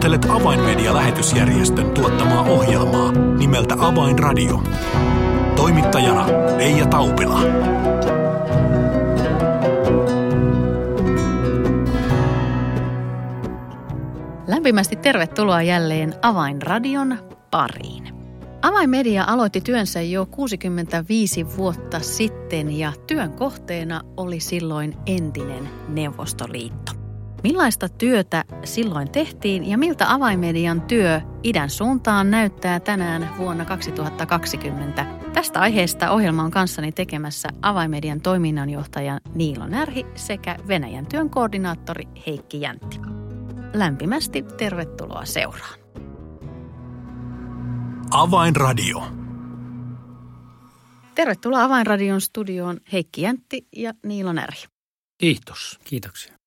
Kuuntelet Avainmedia-lähetysjärjestön tuottamaa ohjelmaa nimeltä Avainradio. Toimittajana Leija Taupila. Lämpimästi tervetuloa jälleen Avainradion pariin. Avainmedia aloitti työnsä jo 65 vuotta sitten ja työn kohteena oli silloin entinen Neuvostoliitto. Millaista työtä silloin tehtiin ja miltä avaimedian työ idän suuntaan näyttää tänään vuonna 2020? Tästä aiheesta ohjelma on kanssani tekemässä avaimedian toiminnanjohtaja Niilo Närhi sekä Venäjän työn koordinaattori Heikki Jäntti. Lämpimästi tervetuloa seuraan. Avainradio. Tervetuloa Avainradion studioon Heikki Jäntti ja Niilo Närhi. Kiitos. Kiitoksia.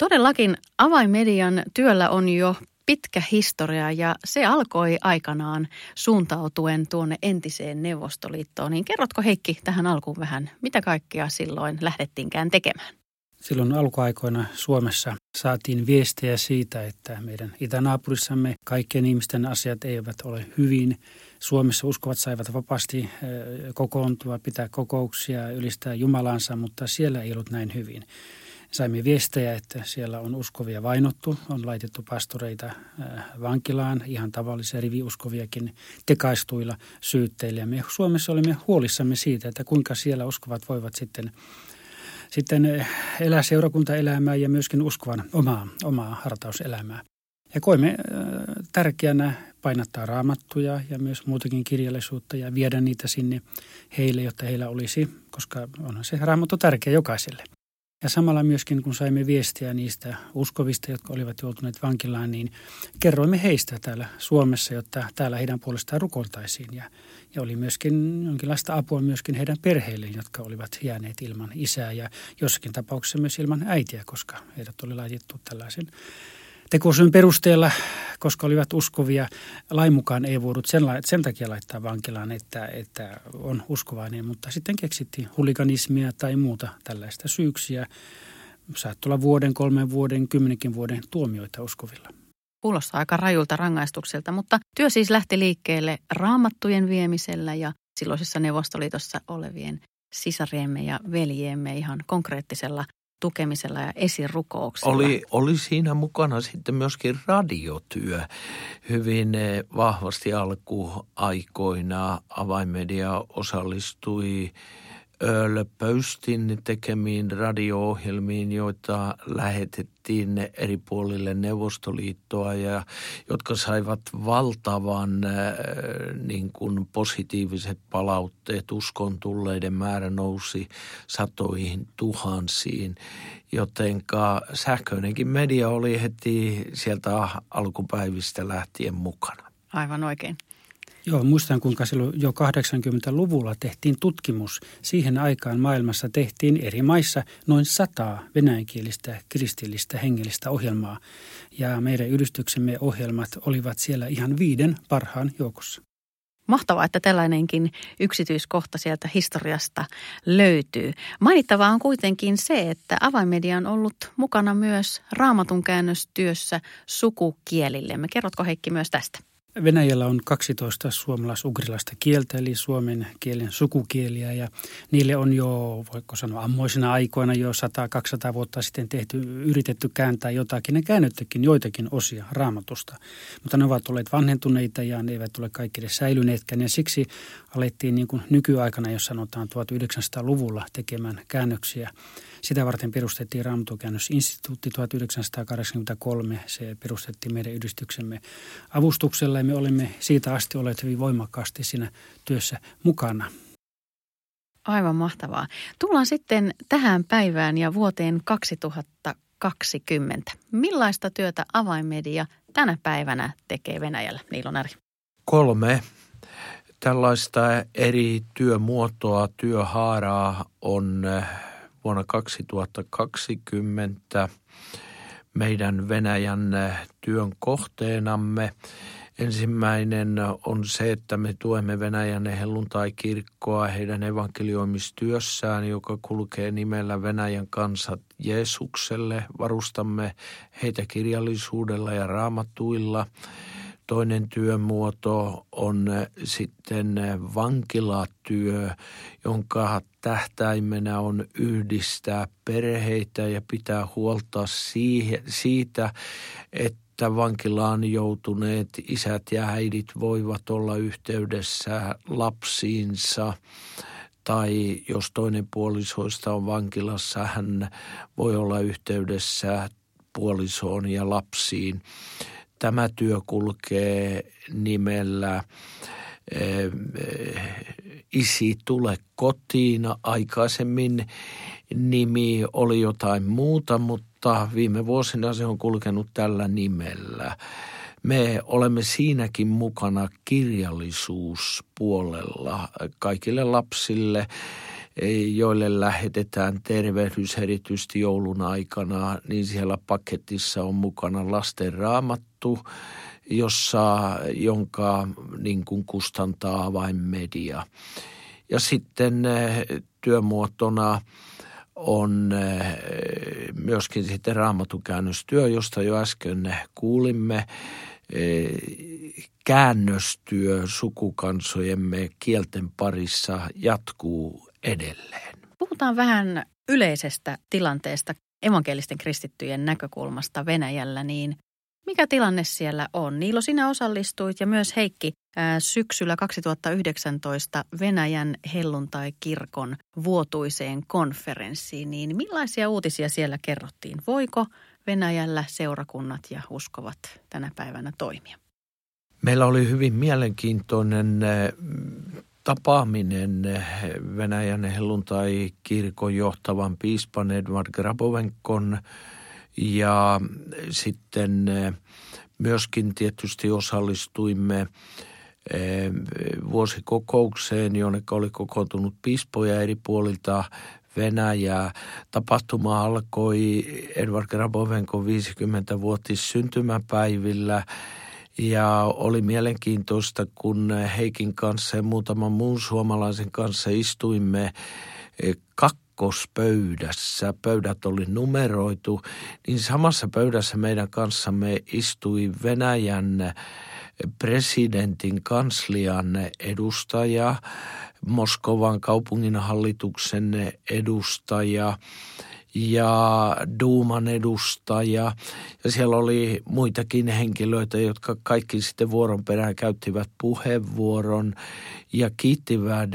Todellakin avainmedian työllä on jo pitkä historia ja se alkoi aikanaan suuntautuen tuonne entiseen Neuvostoliittoon. Niin kerrotko Heikki tähän alkuun vähän, mitä kaikkea silloin lähdettiinkään tekemään? Silloin alkuaikoina Suomessa saatiin viestejä siitä, että meidän itänaapurissamme kaikkien ihmisten asiat eivät ole hyvin. Suomessa uskovat saivat vapaasti eh, kokoontua, pitää kokouksia, ylistää Jumalansa, mutta siellä ei ollut näin hyvin. Saimme viestejä, että siellä on uskovia vainottu, on laitettu pastoreita äh, vankilaan, ihan tavallisia riviuskoviakin tekaistuilla syytteillä. Me Suomessa olimme huolissamme siitä, että kuinka siellä uskovat voivat sitten sitten äh, elää seurakuntaelämää ja myöskin uskovan omaa, omaa hartauselämää. Ja koimme äh, tärkeänä painattaa raamattuja ja myös muutakin kirjallisuutta ja viedä niitä sinne heille, jotta heillä olisi, koska onhan se raamattu tärkeä jokaiselle. Ja samalla myöskin, kun saimme viestiä niistä uskovista, jotka olivat joutuneet vankilaan, niin kerroimme heistä täällä Suomessa, jotta täällä heidän puolestaan rukoiltaisiin. Ja, ja oli myöskin jonkinlaista apua myöskin heidän perheilleen, jotka olivat jääneet ilman isää ja jossakin tapauksessa myös ilman äitiä, koska heidät oli laitettu tällaisen tekosyyn perusteella, koska olivat uskovia, lain mukaan ei voinut sen, sen takia laittaa vankilaan, että, että on uskovainen, mutta sitten keksittiin huliganismia tai muuta tällaista syyksiä. Saattoi olla vuoden, kolmen vuoden, kymmenenkin vuoden tuomioita uskovilla. Kuulostaa aika rajulta rangaistukselta, mutta työ siis lähti liikkeelle raamattujen viemisellä ja silloisessa Neuvostoliitossa olevien sisariemme ja veljiemme ihan konkreettisella tukemisella ja esirukouksella. Oli, oli siinä mukana sitten myöskin radiotyö hyvin eh, vahvasti alkuaikoina. Avainmedia osallistui Pöystin tekemiin radio-ohjelmiin, joita lähetettiin eri puolille Neuvostoliittoa ja jotka saivat valtavan äh, niin kuin positiiviset palautteet. Uskon tulleiden määrä nousi satoihin tuhansiin, jotenka sähköinenkin media oli heti sieltä alkupäivistä lähtien mukana. Aivan oikein. Joo, muistan kuinka silloin jo 80-luvulla tehtiin tutkimus. Siihen aikaan maailmassa tehtiin eri maissa noin sataa venäjänkielistä kristillistä hengellistä ohjelmaa. Ja meidän yhdistyksemme ohjelmat olivat siellä ihan viiden parhaan joukossa. Mahtavaa, että tällainenkin yksityiskohta sieltä historiasta löytyy. Mainittavaa on kuitenkin se, että avainmedia on ollut mukana myös raamatun käännöstyössä sukukielille. Me kerrotko Heikki myös tästä? Venäjällä on 12 suomalais-ugrilaista kieltä, eli suomen kielen sukukieliä, ja niille on jo, voiko sanoa, ammoisina aikoina jo 100-200 vuotta sitten tehty, yritetty kääntää jotakin, ne käännettykin joitakin osia raamatusta. Mutta ne ovat olleet vanhentuneita ja ne eivät ole kaikille säilyneetkään, ja siksi alettiin niin kuin nykyaikana, jos sanotaan 1900-luvulla, tekemään käännöksiä sitä varten perustettiin Raamatukäännösinstituutti 1983. Se perustettiin meidän yhdistyksemme avustuksella ja me olemme siitä asti olleet hyvin voimakkaasti siinä työssä mukana. Aivan mahtavaa. Tullaan sitten tähän päivään ja vuoteen 2020. Millaista työtä avainmedia tänä päivänä tekee Venäjällä, Niilo Näri? Kolme tällaista eri työmuotoa, työhaaraa on vuonna 2020 meidän Venäjän työn kohteenamme. Ensimmäinen on se, että me tuemme Venäjän helluntai-kirkkoa heidän evankelioimistyössään, joka kulkee nimellä Venäjän kansat Jeesukselle. Varustamme heitä kirjallisuudella ja raamatuilla. Toinen työmuoto on sitten vankilatyö, jonka tähtäimenä on yhdistää perheitä ja pitää huolta siitä, että vankilaan joutuneet isät ja äidit voivat olla yhteydessä lapsiinsa tai jos toinen puolisoista on vankilassa, hän voi olla yhteydessä puolisoon ja lapsiin. Tämä työ kulkee nimellä eh, Isi tule kotiin. Aikaisemmin nimi oli jotain muuta, mutta viime vuosina se on kulkenut tällä nimellä. Me olemme siinäkin mukana kirjallisuuspuolella kaikille lapsille – joille lähetetään tervehdys erityisesti joulun aikana, niin siellä paketissa on mukana lasten raamattu, jossa, jonka niin kuin kustantaa vain media. Ja sitten eh, työmuotona on eh, myöskin sitten raamatukäännöstyö, josta jo äsken kuulimme. Eh, käännöstyö sukukansojemme kielten parissa jatkuu edelleen. Puhutaan vähän yleisestä tilanteesta evankelisten kristittyjen näkökulmasta Venäjällä, niin mikä tilanne siellä on? Niilo, sinä osallistuit ja myös Heikki syksyllä 2019 Venäjän helluntai-kirkon vuotuiseen konferenssiin. Niin millaisia uutisia siellä kerrottiin? Voiko Venäjällä seurakunnat ja uskovat tänä päivänä toimia? Meillä oli hyvin mielenkiintoinen tapaaminen Venäjän helluntai-kirkon johtavan piispan Edvard Grabovenkon ja sitten myöskin tietysti osallistuimme eh, vuosikokoukseen, jonne oli kokoontunut piispoja eri puolilta Venäjää. Tapahtuma alkoi Edvard Grabovenkon 50-vuotis syntymäpäivillä – ja oli mielenkiintoista, kun Heikin kanssa ja muutaman muun suomalaisen kanssa istuimme eh, kakkospöydässä, pöydät oli numeroitu, niin samassa pöydässä meidän kanssamme istui Venäjän presidentin kanslian edustaja, Moskovan kaupunginhallituksen edustaja – ja Duuman edustaja. Ja siellä oli muitakin henkilöitä, jotka kaikki sitten vuoron perään käyttivät puheenvuoron ja kiittivät,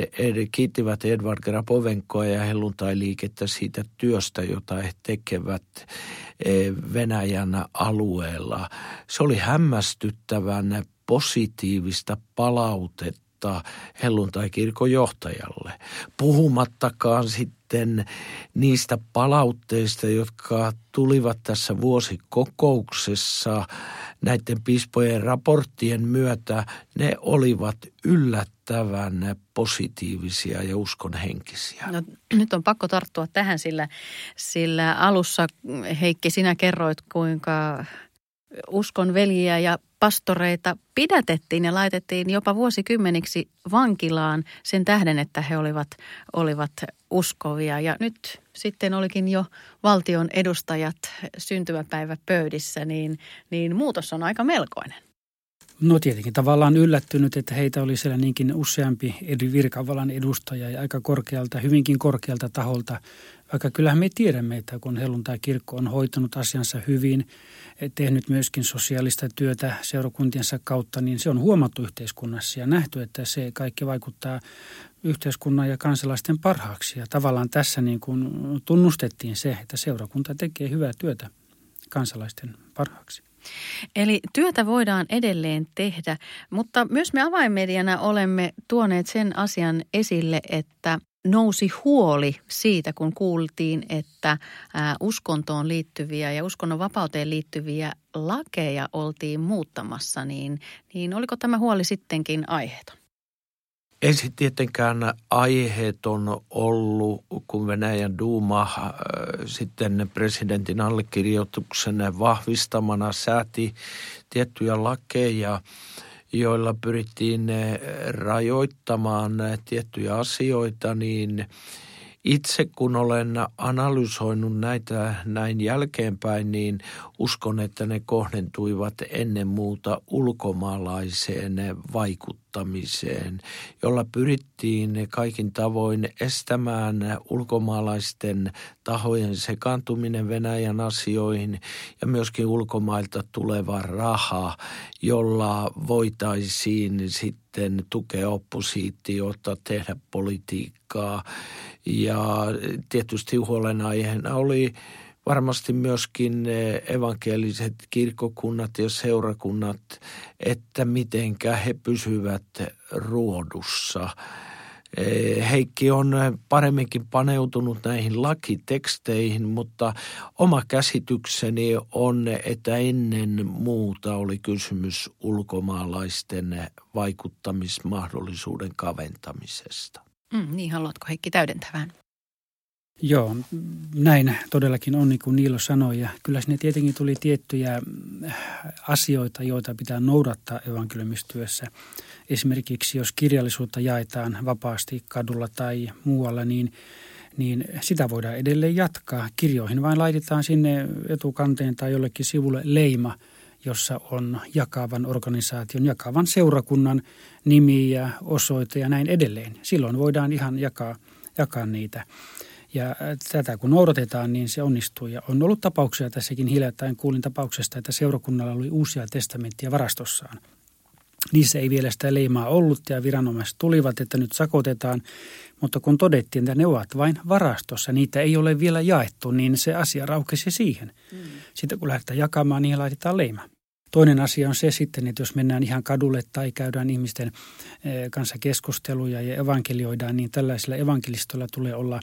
kiittivät Edvard Grapovenkoa ja helluntai-liikettä siitä työstä, jota he tekevät e, Venäjän alueella. Se oli hämmästyttävän positiivista palautetta soittaa helluntai-kirkon johtajalle. Puhumattakaan sitten niistä palautteista, jotka tulivat tässä vuosikokouksessa näiden pispojen raporttien myötä. Ne olivat yllättävän positiivisia ja uskonhenkisiä. No, nyt on pakko tarttua tähän, sillä, sillä alussa Heikki sinä kerroit, kuinka uskon veljiä ja pastoreita pidätettiin ja laitettiin jopa vuosikymmeniksi vankilaan sen tähden, että he olivat, olivat uskovia. Ja nyt sitten olikin jo valtion edustajat syntymäpäivä pöydissä, niin, niin muutos on aika melkoinen. No tietenkin tavallaan yllättynyt, että heitä oli siellä niinkin useampi eri edustaja ja aika korkealta, hyvinkin korkealta taholta. Vaikka kyllähän me tiedämme, että kun helluntai-kirkko on hoitanut asiansa hyvin, tehnyt myöskin sosiaalista työtä seurakuntiensa kautta, niin se on huomattu yhteiskunnassa ja nähty, että se kaikki vaikuttaa yhteiskunnan ja kansalaisten parhaaksi. Ja tavallaan tässä niin kuin tunnustettiin se, että seurakunta tekee hyvää työtä kansalaisten parhaaksi. Eli työtä voidaan edelleen tehdä, mutta myös me avainmediana olemme tuoneet sen asian esille, että nousi huoli siitä, kun kuultiin, että uskontoon liittyviä ja uskonnon vapauteen liittyviä lakeja oltiin muuttamassa, niin, niin oliko tämä huoli sittenkin aiheeton? Ei se tietenkään aiheeton ollut, kun Venäjän Duuma äh, sitten presidentin allekirjoituksen vahvistamana sääti tiettyjä lakeja, joilla pyrittiin rajoittamaan tiettyjä asioita, niin – itse kun olen analysoinut näitä näin jälkeenpäin, niin uskon, että ne kohdentuivat ennen muuta ulkomaalaiseen vaikuttamiseen, jolla pyrittiin kaikin tavoin estämään ulkomaalaisten tahojen sekaantuminen Venäjän asioihin ja myöskin ulkomailta tuleva raha, jolla voitaisiin sitten tukea oppositiota, tehdä politiikkaa ja tietysti huolenaiheena oli varmasti myöskin evankeliset kirkokunnat ja seurakunnat, että mitenkä he pysyvät ruodussa. Heikki on paremminkin paneutunut näihin lakiteksteihin, mutta oma käsitykseni on, että ennen muuta oli kysymys ulkomaalaisten vaikuttamismahdollisuuden kaventamisesta. Mm, niin, haluatko Heikki täydentävän? Joo, näin todellakin on, niin kuin Niilo sanoi. Ja kyllä sinne tietenkin tuli tiettyjä äh, asioita, joita pitää noudattaa evankeliumistyössä. Esimerkiksi jos kirjallisuutta jaetaan vapaasti kadulla tai muualla, niin, niin sitä voidaan edelleen jatkaa. Kirjoihin vain laitetaan sinne etukanteen tai jollekin sivulle leima – jossa on jakavan organisaation, jakavan seurakunnan nimi ja osoite ja näin edelleen. Silloin voidaan ihan jakaa, jakaa niitä. Ja tätä kun noudatetaan, niin se onnistuu. Ja on ollut tapauksia tässäkin hiljattain. Kuulin tapauksesta, että seurakunnalla oli uusia testamenttia varastossaan. Niissä ei vielä sitä leimaa ollut ja viranomaiset tulivat, että nyt sakotetaan. Mutta kun todettiin, että ne ovat vain varastossa, niitä ei ole vielä jaettu, niin se asia raukesi siihen. Mm. Sitten kun lähdetään jakamaan, niin laitetaan leima. Toinen asia on se sitten, että jos mennään ihan kadulle tai käydään ihmisten eh, kanssa keskusteluja ja evankelioidaan, niin tällaisilla evankelistoilla tulee olla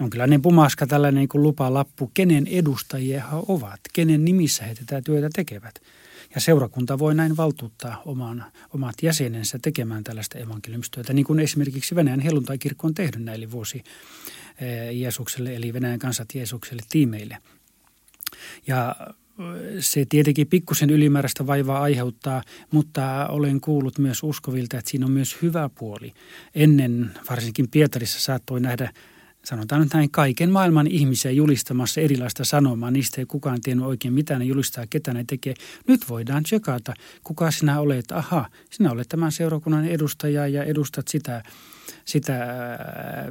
jonkinlainen pumaska, tällainen niin lupalappu, kenen edustajia he ovat, kenen nimissä he tätä työtä tekevät. Ja seurakunta voi näin valtuuttaa oman, omat jäsenensä tekemään tällaista evankeliumistyötä, niin kuin esimerkiksi Venäjän helluntaikirkko on tehnyt näille vuosi eh, Jeesukselle, eli Venäjän kansat Jeesukselle tiimeille. Ja se tietenkin pikkusen ylimääräistä vaivaa aiheuttaa, mutta olen kuullut myös uskovilta, että siinä on myös hyvä puoli. Ennen varsinkin Pietarissa saattoi nähdä sanotaan nyt näin, kaiken maailman ihmisiä julistamassa erilaista sanomaa. Niistä ei kukaan tiennyt oikein, mitä ne julistaa, ketä ne tekee. Nyt voidaan tsekata, kuka sinä olet. Aha, sinä olet tämän seurakunnan edustaja ja edustat sitä, sitä,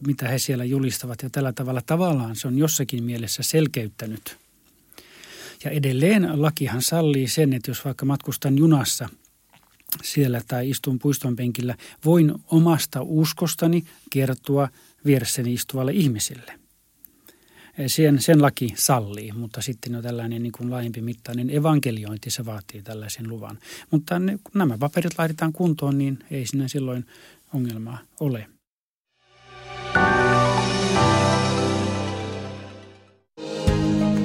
mitä he siellä julistavat. Ja tällä tavalla tavallaan se on jossakin mielessä selkeyttänyt – ja edelleen lakihan sallii sen, että jos vaikka matkustan junassa siellä tai istun puiston penkillä, voin omasta uskostani kertoa vieressäni istuvalle ihmisille. Sen, sen laki sallii, mutta sitten on tällainen niin kuin laajempi mittainen evankeliointi, se vaatii tällaisen luvan. Mutta ne, kun nämä paperit laitetaan kuntoon, niin ei siinä silloin ongelmaa ole.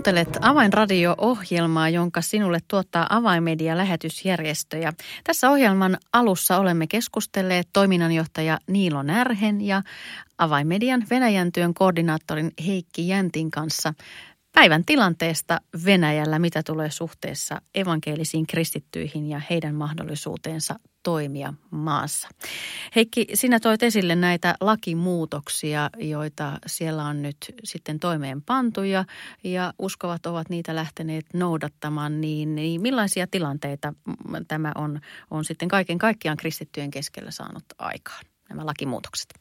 Kuuntelet Avainradio-ohjelmaa, jonka sinulle tuottaa Avainmedia-lähetysjärjestö. Ja tässä ohjelman alussa olemme keskustelleet toiminnanjohtaja Niilo Närhen ja Avainmedian Venäjän työn koordinaattorin Heikki Jäntin kanssa päivän tilanteesta Venäjällä, mitä tulee suhteessa evankelisiin kristittyihin ja heidän mahdollisuuteensa toimia maassa. Heikki, sinä toit esille näitä lakimuutoksia, joita siellä on nyt sitten toimeenpantu ja, ja uskovat ovat niitä lähteneet noudattamaan, niin, niin millaisia tilanteita tämä on, on sitten kaiken kaikkiaan kristittyjen keskellä saanut aikaan, nämä lakimuutokset?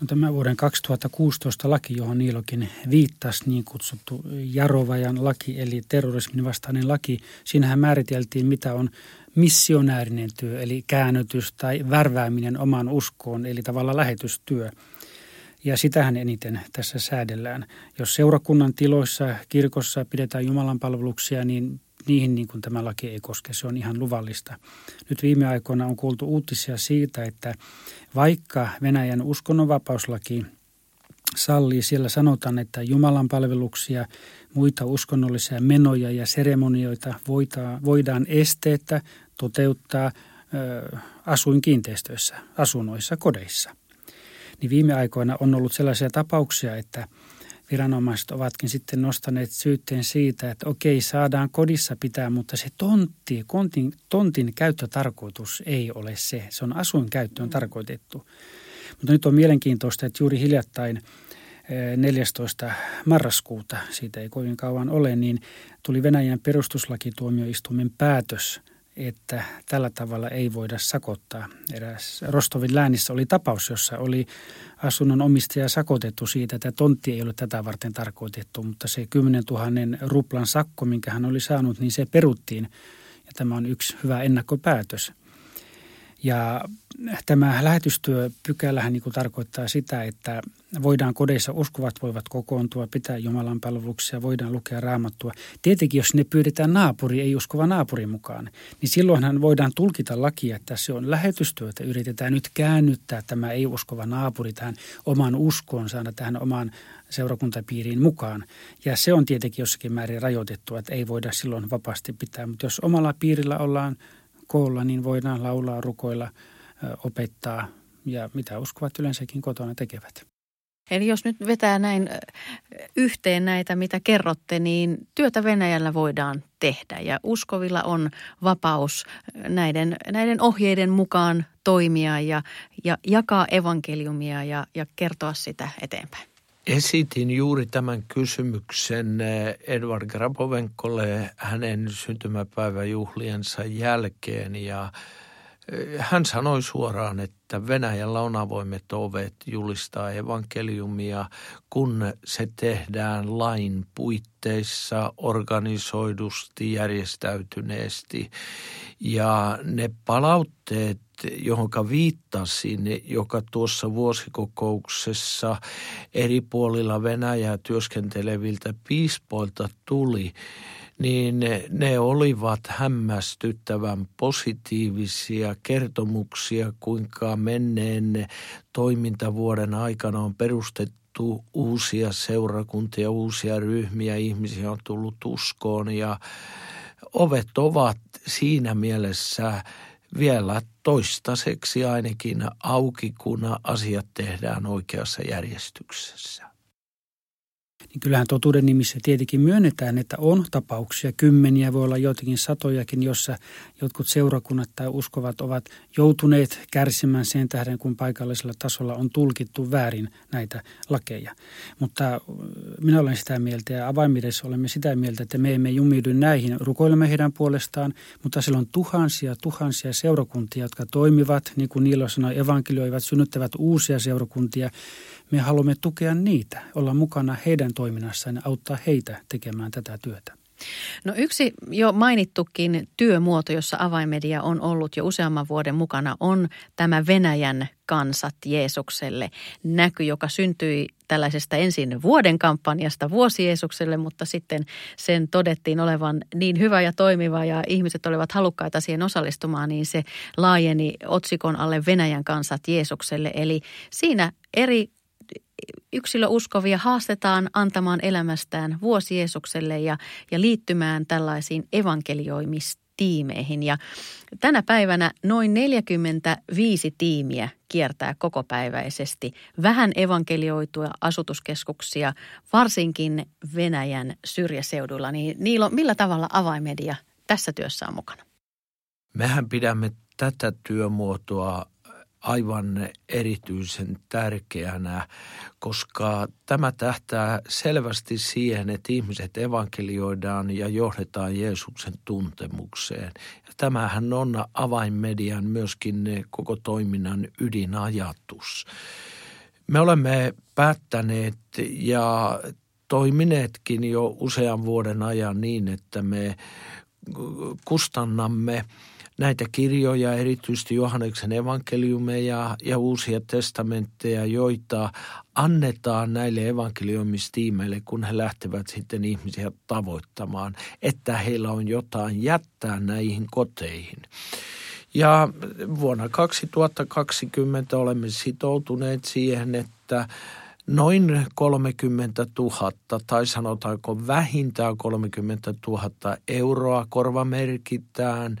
No, tämä vuoden 2016 laki, johon Niilokin viittasi, niin kutsuttu Jarovajan laki, eli terrorismin vastainen laki, siinähän määriteltiin, mitä on missionäärinen työ, eli käännytys tai värvääminen omaan uskoon, eli tavallaan lähetystyö. Ja sitähän eniten tässä säädellään. Jos seurakunnan tiloissa, kirkossa pidetään Jumalan palveluksia, niin niihin niin kuin tämä laki ei koske. Se on ihan luvallista. Nyt viime aikoina on kuultu uutisia siitä, että vaikka Venäjän uskonnonvapauslaki sallii, siellä sanotaan, että Jumalan palveluksia, muita uskonnollisia menoja ja seremonioita voidaan esteettä toteuttaa asuinkiinteistöissä, asunnoissa, kodeissa. Niin viime aikoina on ollut sellaisia tapauksia, että – viranomaiset ovatkin sitten nostaneet syytteen siitä, että okei, saadaan kodissa pitää, mutta se tontti, kontin, tontin käyttötarkoitus ei ole se. Se on asuinkäyttöön tarkoitettu. Mutta nyt on mielenkiintoista, että juuri hiljattain 14. Eh, marraskuuta, siitä ei kovin kauan ole, niin tuli Venäjän perustuslakituomioistuimen päätös – että tällä tavalla ei voida sakottaa. Eräs Rostovin läänissä oli tapaus, jossa oli asunnon omistaja sakotettu siitä, että tontti ei ole tätä varten tarkoitettu, mutta se 10 000 ruplan sakko, minkä hän oli saanut, niin se peruttiin. Ja tämä on yksi hyvä ennakkopäätös. Ja tämä lähetystyöpykälähän niin kuin tarkoittaa sitä, että voidaan kodeissa uskovat voivat kokoontua, pitää Jumalan palveluksia, voidaan lukea raamattua. Tietenkin, jos ne pyydetään naapuri, ei uskova naapuri mukaan, niin silloinhan voidaan tulkita lakia, että se on lähetystyötä. Yritetään nyt käännyttää tämä ei-uskova naapuri tähän oman uskoon, saada tähän omaan seurakuntapiiriin mukaan. Ja se on tietenkin jossakin määrin rajoitettu, että ei voida silloin vapaasti pitää. Mutta jos omalla piirillä ollaan koolla, niin voidaan laulaa, rukoilla, opettaa ja mitä uskovat yleensäkin kotona tekevät. Eli jos nyt vetää näin yhteen näitä, mitä kerrotte, niin työtä Venäjällä voidaan tehdä ja uskovilla on vapaus näiden, näiden ohjeiden mukaan toimia ja, ja jakaa evankeliumia ja, ja kertoa sitä eteenpäin. Esitin juuri tämän kysymyksen Edvard Grabovenkolle hänen syntymäpäiväjuhliensa jälkeen ja hän sanoi suoraan, että Venäjällä on avoimet ovet julistaa evankeliumia, kun se tehdään lain puitteissa organisoidusti, järjestäytyneesti. Ja ne palautteet, johonka viittasin, joka tuossa vuosikokouksessa eri puolilla Venäjää työskenteleviltä piispoilta tuli – niin ne olivat hämmästyttävän positiivisia kertomuksia, kuinka menneen toimintavuoden aikana on perustettu uusia seurakuntia, uusia ryhmiä, ihmisiä on tullut uskoon ja ovet ovat siinä mielessä vielä toistaiseksi ainakin auki, kun asiat tehdään oikeassa järjestyksessä niin kyllähän totuuden nimissä tietenkin myönnetään, että on tapauksia, kymmeniä, voi olla joitakin satojakin, jossa jotkut seurakunnat tai uskovat ovat joutuneet kärsimään sen tähden, kun paikallisella tasolla on tulkittu väärin näitä lakeja. Mutta minä olen sitä mieltä ja avaimidessa olemme sitä mieltä, että me emme jumiudu näihin, rukoilemme heidän puolestaan, mutta siellä on tuhansia, tuhansia seurakuntia, jotka toimivat, niin kuin Niilo sanoi, evankelioivat, synnyttävät uusia seurakuntia, me haluamme tukea niitä, olla mukana heidän toiminnassaan ja auttaa heitä tekemään tätä työtä. No yksi jo mainittukin työmuoto, jossa avainmedia on ollut jo useamman vuoden mukana, on tämä Venäjän kansat Jeesukselle näky, joka syntyi tällaisesta ensin vuoden kampanjasta vuosi Jeesukselle, mutta sitten sen todettiin olevan niin hyvä ja toimiva ja ihmiset olivat halukkaita siihen osallistumaan, niin se laajeni otsikon alle Venäjän kansat Jeesukselle. Eli siinä eri yksilöuskovia haastetaan antamaan elämästään vuosi Jeesukselle ja, ja liittymään tällaisiin evankelioimistiimeihin. Ja tänä päivänä noin 45 tiimiä kiertää kokopäiväisesti vähän evankelioituja asutuskeskuksia, varsinkin Venäjän syrjäseudulla. Niin Niilo, millä tavalla avaimedia tässä työssä on mukana? Mehän pidämme tätä työmuotoa aivan erityisen tärkeänä, koska tämä tähtää selvästi siihen, että ihmiset evankelioidaan ja johdetaan Jeesuksen tuntemukseen. Ja tämähän on avainmedian myöskin koko toiminnan ydinajatus. Me olemme päättäneet ja toimineetkin jo usean vuoden ajan niin, että me kustannamme näitä kirjoja, erityisesti Johanneksen evankeliumeja ja uusia testamentteja, joita annetaan näille evankeliumistiimeille, kun he lähtevät sitten ihmisiä tavoittamaan, että heillä on jotain jättää näihin koteihin. Ja vuonna 2020 olemme sitoutuneet siihen, että noin 30 000 tai sanotaanko vähintään 30 000 euroa korvamerkitään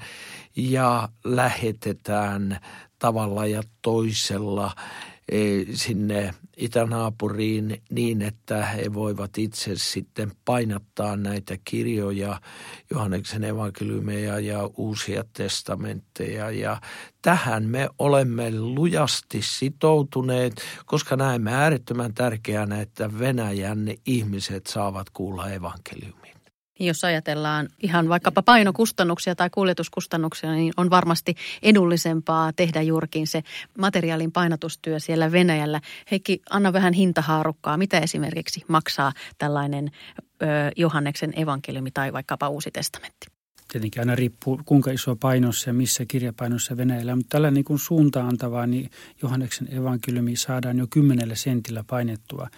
ja lähetetään tavalla ja toisella sinne itänaapuriin niin, että he voivat itse sitten painattaa näitä kirjoja, Johanneksen evankeliumeja ja uusia testamentteja. Ja tähän me olemme lujasti sitoutuneet, koska näemme äärettömän tärkeänä, että Venäjän ihmiset saavat kuulla evankeliumia. Jos ajatellaan ihan vaikkapa painokustannuksia tai kuljetuskustannuksia, niin on varmasti edullisempaa tehdä juurikin se materiaalin painatustyö siellä Venäjällä. Heikki, anna vähän hintahaarukkaa. Mitä esimerkiksi maksaa tällainen ö, Johanneksen evankeliumi tai vaikkapa Uusi testamentti? Tietenkin aina riippuu kuinka iso painos ja missä kirjapainossa Venäjällä. Mutta tällä niin kuin suuntaan antavaa, niin Johanneksen evankeliumi saadaan jo kymmenellä sentillä painettua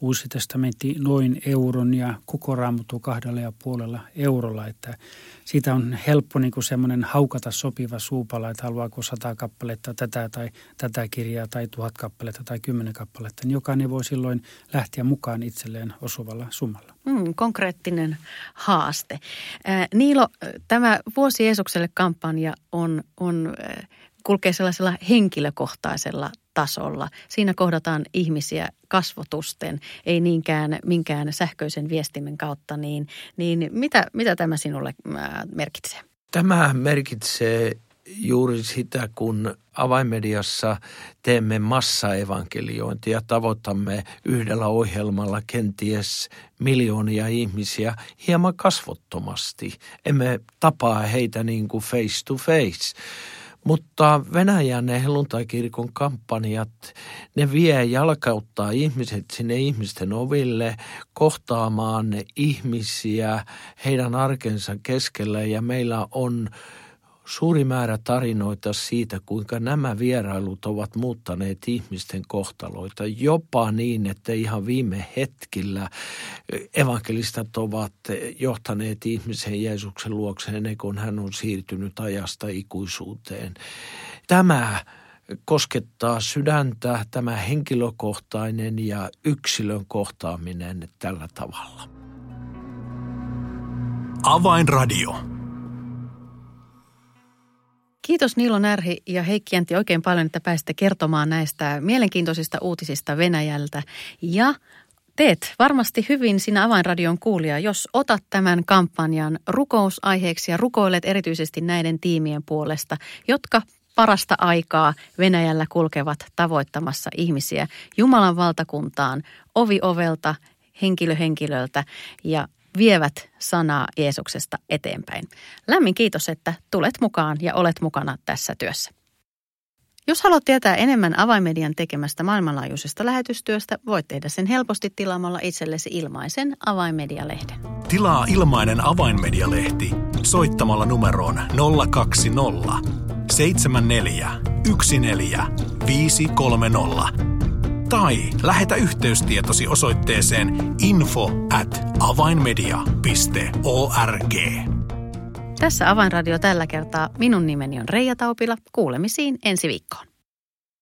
Uusi testamentti noin euron ja koko raamattu kahdella ja puolella eurolla. Että siitä on helppo niin kuin semmoinen haukata sopiva suupala, että haluaako sata kappaletta tätä tai tätä kirjaa tai tuhat kappaletta tai kymmenen kappaletta. Niin jokainen voi silloin lähteä mukaan itselleen osuvalla summalla. Mm, konkreettinen haaste. Äh, Niilo, tämä Vuosi Jeesukselle kampanja on, on kulkee sellaisella henkilökohtaisella tasolla. Siinä kohdataan ihmisiä kasvotusten, ei niinkään minkään sähköisen viestimen kautta. Niin, niin mitä, mitä tämä sinulle merkitsee? Tämä merkitsee juuri sitä, kun avainmediassa teemme massaevankeliointia tavoitamme yhdellä ohjelmalla kenties miljoonia ihmisiä hieman kasvottomasti. Emme tapaa heitä niin kuin face to face mutta Venäjän ne helluntaikirkon kampanjat, ne vie jalkauttaa ihmiset sinne ihmisten oville kohtaamaan ihmisiä heidän arkensa keskellä. Ja meillä on suuri määrä tarinoita siitä, kuinka nämä vierailut ovat muuttaneet ihmisten kohtaloita. Jopa niin, että ihan viime hetkillä evankelistat ovat johtaneet ihmisen Jeesuksen luokse ennen kuin hän on siirtynyt ajasta ikuisuuteen. Tämä koskettaa sydäntä, tämä henkilökohtainen ja yksilön kohtaaminen tällä tavalla. Avainradio. Kiitos Niilo Närhi ja Heikki Jäntti oikein paljon, että pääsitte kertomaan näistä mielenkiintoisista uutisista Venäjältä. Ja teet varmasti hyvin sinä Avainradion kuulija, jos otat tämän kampanjan rukousaiheeksi ja rukoilet erityisesti näiden tiimien puolesta, jotka parasta aikaa Venäjällä kulkevat tavoittamassa ihmisiä Jumalan valtakuntaan ovi ovelta, henkilö henkilöltä ja vievät sanaa Jeesuksesta eteenpäin. Lämmin kiitos, että tulet mukaan ja olet mukana tässä työssä. Jos haluat tietää enemmän avaimedian tekemästä maailmanlaajuisesta lähetystyöstä, voit tehdä sen helposti tilaamalla itsellesi ilmaisen avainmedialehden. Tilaa ilmainen avainmedialehti soittamalla numeroon 020 74 14 tai lähetä yhteystietosi osoitteeseen info at avainmedia.org. Tässä Avainradio tällä kertaa. Minun nimeni on Reija Taupila. Kuulemisiin ensi viikkoon.